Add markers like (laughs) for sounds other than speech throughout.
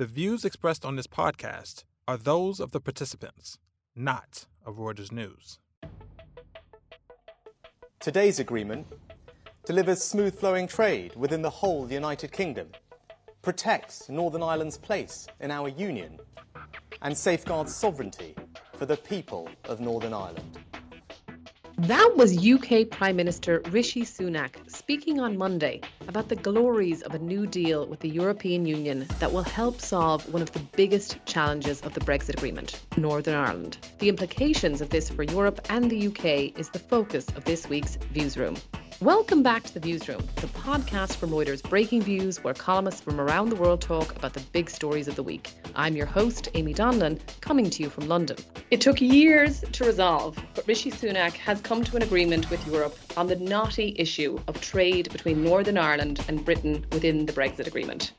The views expressed on this podcast are those of the participants, not of Reuters News. Today's agreement delivers smooth flowing trade within the whole United Kingdom, protects Northern Ireland's place in our union, and safeguards sovereignty for the people of Northern Ireland. That was UK Prime Minister Rishi Sunak speaking on Monday about the glories of a new deal with the European Union that will help solve one of the biggest challenges of the Brexit agreement, Northern Ireland. The implications of this for Europe and the UK is the focus of this week's Viewsroom. Welcome back to the Viewsroom, the podcast from Reuters Breaking Views, where columnists from around the world talk about the big stories of the week. I'm your host, Aimee Donnellan, coming to you from London. It took years to resolve, but Rishi Sunak has come to an agreement with Europe on the knotty issue of trade between Northern Ireland and Britain within the Brexit agreement.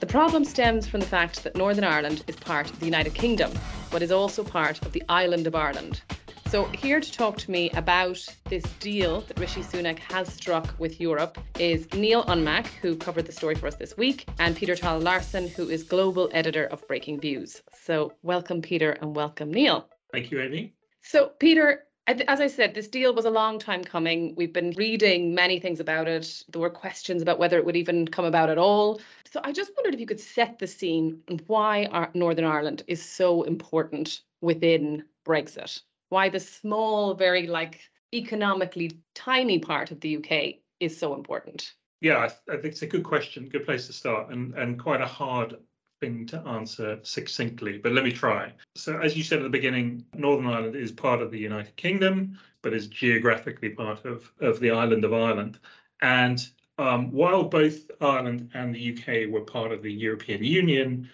The problem stems from the fact that Northern Ireland is part of the United Kingdom, but is also part of the island of Ireland. So, here to talk to me about this deal that Rishi Sunak has struck with Europe is Neil Unmack, who covered the story for us this week, and Peter Thal Larsen, who is global editor of Breaking Views. So, welcome, Peter, and welcome, Neil. Thank you, Amy. So, Peter, as I said, this deal was a long time coming. We've been reading many things about it. There were questions about whether it would even come about at all. So I just wondered if you could set the scene and why Northern Ireland is so important within Brexit why the small, very like economically tiny part of the UK is so important? Yeah, I, th- I think it's a good question, good place to start, and and quite a hard thing to answer succinctly, but let me try. So, as you said at the beginning, Northern Ireland is part of the United Kingdom, but is geographically part of, of the island of Ireland. And um, while both Ireland and the UK were part of the European Union,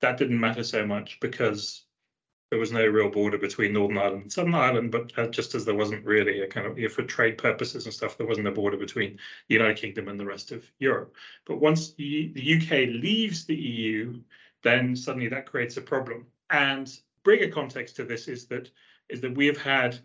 that didn't matter so much because there was no real border between Northern Ireland and Southern Ireland, but uh, just as there wasn't really a kind of, for trade purposes and stuff, there wasn't a border between the United Kingdom and the rest of Europe. But once the UK leaves the EU, then suddenly that creates a problem. And bigger context to this is that is that we have had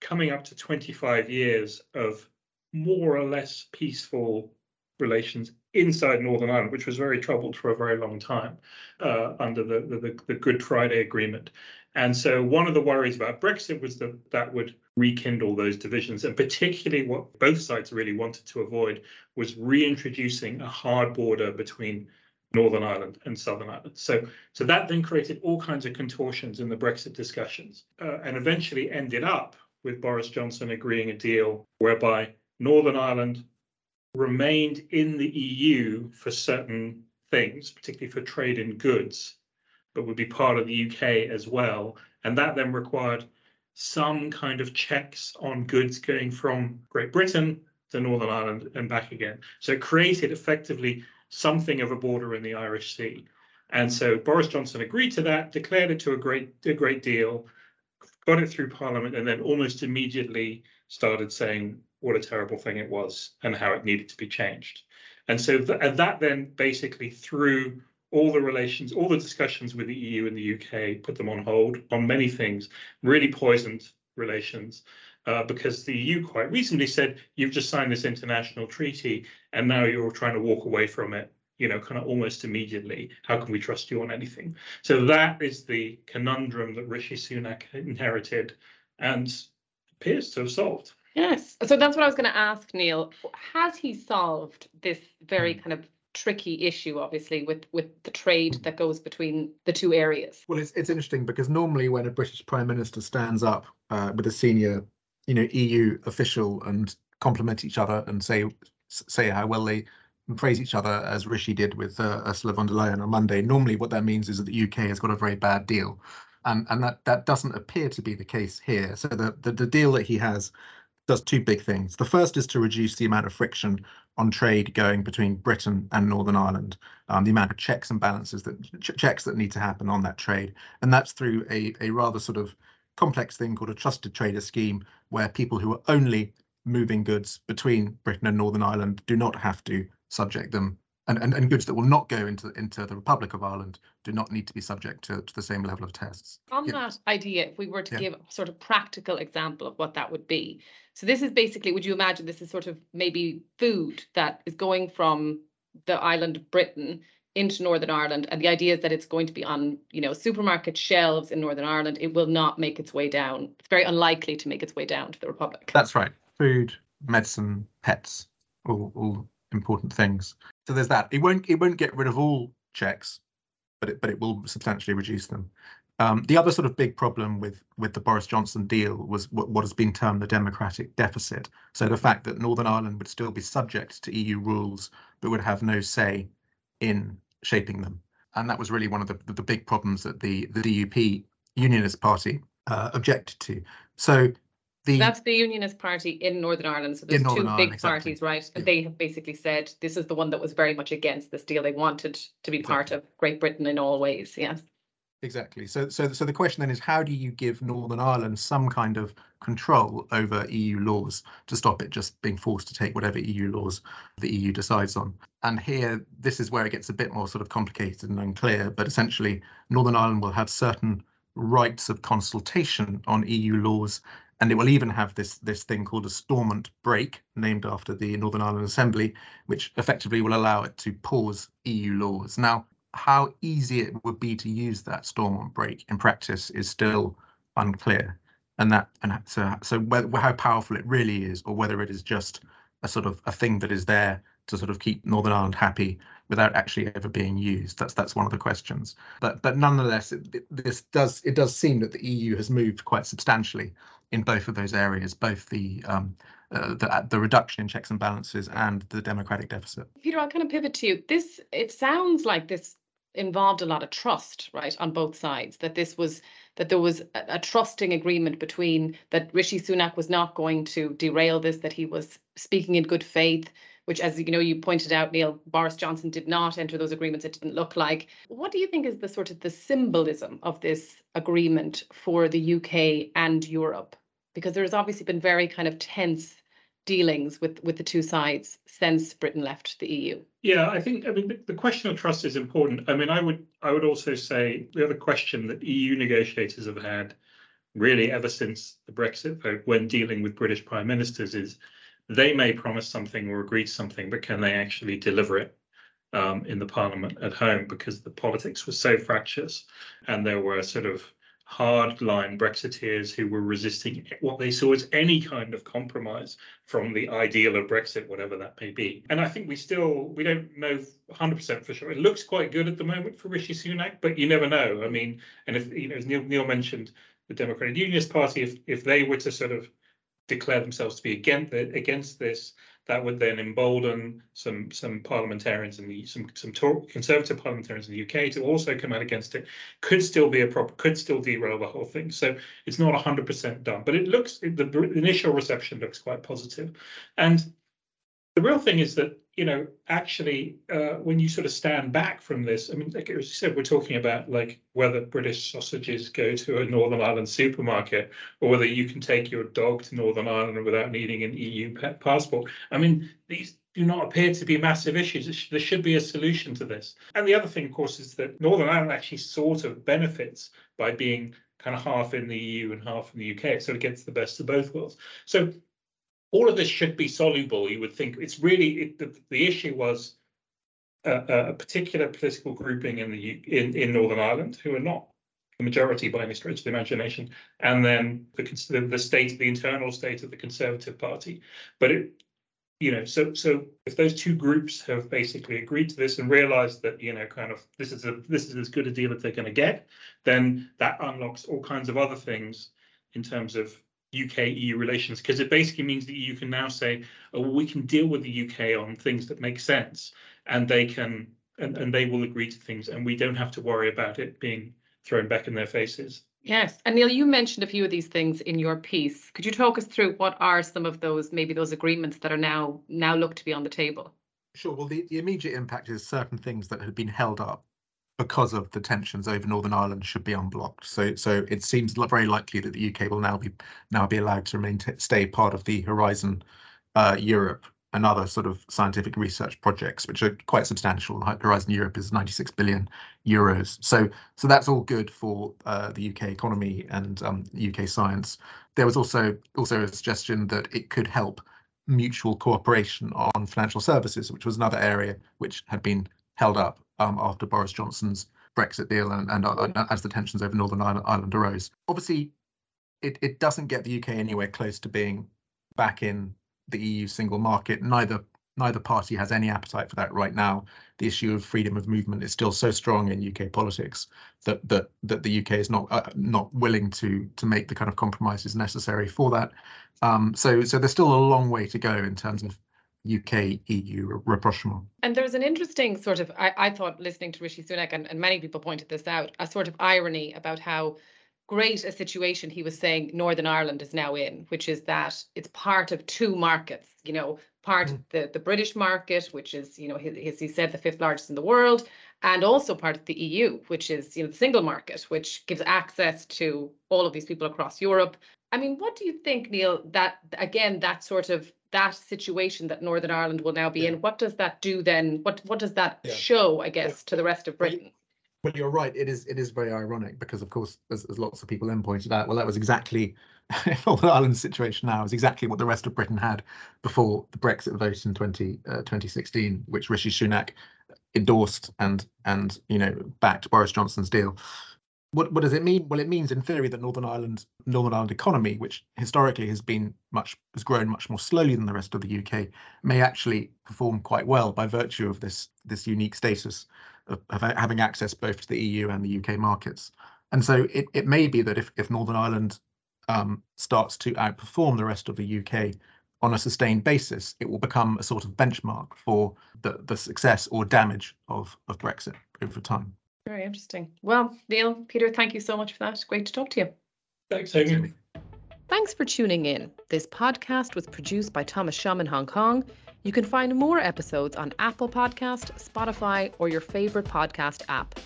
coming up to 25 years of more or less peaceful relations inside Northern Ireland, which was very troubled for a very long time uh, under the, the, the Good Friday Agreement. And so one of the worries about Brexit was that that would rekindle those divisions. And particularly what both sides really wanted to avoid was reintroducing a hard border between Northern Ireland and Southern Ireland. So, so that then created all kinds of contortions in the Brexit discussions uh, and eventually ended up with Boris Johnson agreeing a deal whereby Northern Ireland remained in the EU for certain things, particularly for trade in goods, but would be part of the UK as well. And that then required some kind of checks on goods going from Great Britain to Northern Ireland and back again. So it created effectively something of a border in the Irish Sea. And so Boris Johnson agreed to that, declared it to a great a great deal, got it through Parliament, and then almost immediately started saying what a terrible thing it was and how it needed to be changed. And so th- and that then basically threw all the relations, all the discussions with the EU and the UK, put them on hold on many things, really poisoned relations. Uh, because the EU quite recently said you've just signed this international treaty and now you're trying to walk away from it, you know, kind of almost immediately. How can we trust you on anything? So that is the conundrum that Rishi Sunak inherited and appears to have solved. Yes. So that's what I was going to ask, Neil. Has he solved this very hmm. kind of tricky issue, obviously, with with the trade that goes between the two areas? Well, it's it's interesting because normally when a British Prime Minister stands up uh, with a senior, you know, EU official and compliment each other and say say how well they praise each other, as Rishi did with uh, Ursula von der Leyen on Monday. Normally, what that means is that the UK has got a very bad deal, and and that that doesn't appear to be the case here. So the the, the deal that he has does two big things. The first is to reduce the amount of friction on trade going between Britain and Northern Ireland, um, the amount of checks and balances that ch- checks that need to happen on that trade, and that's through a a rather sort of complex thing called a trusted trader scheme, where people who are only moving goods between Britain and Northern Ireland do not have to subject them and, and, and goods that will not go into into the Republic of Ireland do not need to be subject to, to the same level of tests. On yeah. that idea, if we were to yeah. give a sort of practical example of what that would be, so this is basically, would you imagine this is sort of maybe food that is going from the island of Britain into Northern Ireland, and the idea is that it's going to be on, you know, supermarket shelves in Northern Ireland. It will not make its way down. It's very unlikely to make its way down to the Republic. That's right. Food, medicine, pets, all, all important things. So there's that. It won't it won't get rid of all checks, but it but it will substantially reduce them. Um, the other sort of big problem with with the Boris Johnson deal was what, what has been termed the democratic deficit. So the fact that Northern Ireland would still be subject to EU rules, but would have no say in shaping them, and that was really one of the the big problems that the the DUP Unionist Party uh, objected to. So the That's the Unionist Party in Northern Ireland. So there's two Northern big exactly. parties, right? Yeah. they have basically said this is the one that was very much against this deal. They wanted to be part of Great Britain in all ways. Yes. Exactly. So, so, so the question then is, how do you give Northern Ireland some kind of control over EU laws to stop it just being forced to take whatever EU laws the EU decides on? And here, this is where it gets a bit more sort of complicated and unclear. But essentially, Northern Ireland will have certain rights of consultation on EU laws, and it will even have this this thing called a Stormont brake, named after the Northern Ireland Assembly, which effectively will allow it to pause EU laws. Now, how easy it would be to use that Stormont brake in practice is still unclear, and that and so so how powerful it really is, or whether it is just a sort of a thing that is there to sort of keep Northern Ireland happy without actually ever being used. That's that's one of the questions. But but nonetheless, it- this does it does seem that the EU has moved quite substantially in both of those areas, both the um, uh, the the reduction in checks and balances and the democratic deficit. Peter, I'll kind of pivot to you. This it sounds like this involved a lot of trust, right, on both sides. That this was that there was a, a trusting agreement between that Rishi Sunak was not going to derail this, that he was speaking in good faith. Which, as you know, you pointed out, Neil Boris Johnson did not enter those agreements. It didn't look like. What do you think is the sort of the symbolism of this agreement for the UK and Europe? Because there's obviously been very kind of tense dealings with with the two sides since Britain left the EU. Yeah, I think, I mean, the, the question of trust is important. I mean, I would, I would also say the other question that EU negotiators have had really ever since the Brexit vote when dealing with British prime ministers is they may promise something or agree to something, but can they actually deliver it um, in the parliament at home? Because the politics was so fractious and there were sort of hardline Brexiteers who were resisting what they saw as any kind of compromise from the ideal of Brexit, whatever that may be. And I think we still we don't know 100% for sure. It looks quite good at the moment for Rishi Sunak, but you never know. I mean, and if you know, as Neil, Neil mentioned, the Democratic Unionist Party, if if they were to sort of declare themselves to be against against this, that would then embolden some some parliamentarians the some some conservative parliamentarians in the UK to also come out against it. Could still be a proper, could still derail the whole thing. So it's not hundred percent done, but it looks the initial reception looks quite positive, and the real thing is that you know actually uh, when you sort of stand back from this i mean like as you said we're talking about like whether british sausages go to a northern ireland supermarket or whether you can take your dog to northern ireland without needing an eu pet passport. I mean these do not appear to be massive issues. There should be a solution to this. And the other thing of course is that northern ireland actually sort of benefits by being kind of half in the eu and half in the uk so it gets the best of both worlds. So all of this should be soluble. You would think it's really it, the, the issue was a, a particular political grouping in the in in Northern Ireland who are not the majority by any stretch of the imagination, and then the the, the state, the internal state of the Conservative Party. But it, you know, so so if those two groups have basically agreed to this and realised that you know, kind of this is a this is as good a deal as they're going to get, then that unlocks all kinds of other things in terms of UK EU relations because it basically means that you can now say, oh, we can deal with the UK on things that make sense and they can and, and they will agree to things and we don't have to worry about it being thrown back in their faces. Yes, and Neil, you mentioned a few of these things in your piece. Could you talk us through what are some of those, maybe those agreements that are now now look to be on the table? Sure. Well, the, the immediate impact is certain things that had been held up because of the tensions over Northern Ireland should be unblocked. So, so it seems very likely that the UK will now be now be allowed to remain stay part of the Horizon uh, Europe and other sort of scientific research projects, which are quite substantial. Horizon Europe is 96 billion euros. So, so that's all good for uh, the UK economy and um, UK science. There was also also a suggestion that it could help mutual cooperation on financial services, which was another area which had been held up um, after Boris Johnson's Brexit deal and, and uh, as the tensions over Northern Ireland arose. Obviously, it, it doesn't get the UK anywhere close to being back in the EU single market. Neither neither party has any appetite for that right now. The issue of freedom of movement is still so strong in UK politics that that that the UK is not uh, not willing to to make the kind of compromises necessary for that. Um, so so there's still a long way to go in terms of UK EU rapprochement. And there's an interesting sort of I, I thought listening to Rishi Sunak and, and many people pointed this out a sort of irony about how great a situation he was saying Northern Ireland is now in, which is that it's part of two markets, you know, part mm. the, the British market, which is, you know, as he said, the fifth largest in the world, and also part of the EU, which is, you know, the single market, which gives access to all of these people across Europe. I mean, what do you think, Neil, that again, that sort of that situation that Northern Ireland will now be yeah. in, what does that do then? What what does that yeah. show, I guess, to the rest of Britain? Well, you're right. It is it is very ironic because, of course, as, as lots of people then pointed out, well, that was exactly (laughs) Northern Ireland's situation now is exactly what the rest of Britain had before the Brexit vote in 20, uh, 2016, which Rishi Sunak endorsed and and you know backed Boris Johnson's deal. What what does it mean? Well, it means in theory that Northern Ireland Northern Ireland economy, which historically has been much has grown much more slowly than the rest of the UK, may actually perform quite well by virtue of this this unique status of, of having access both to the EU and the UK markets. And so it, it may be that if, if Northern Ireland um, starts to outperform the rest of the UK on a sustained basis, it will become a sort of benchmark for the, the success or damage of, of Brexit over time. Very interesting. Well, Neil, Peter, thank you so much for that. Great to talk to you. Thanks, Amy. Thanks for tuning in. This podcast was produced by Thomas Shum in Hong Kong you can find more episodes on Apple Podcast, Spotify, or your favorite podcast app.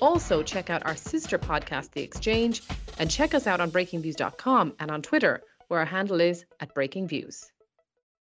Also, check out our sister podcast, The Exchange, and check us out on breakingviews.com and on Twitter, where our handle is at Breaking Views.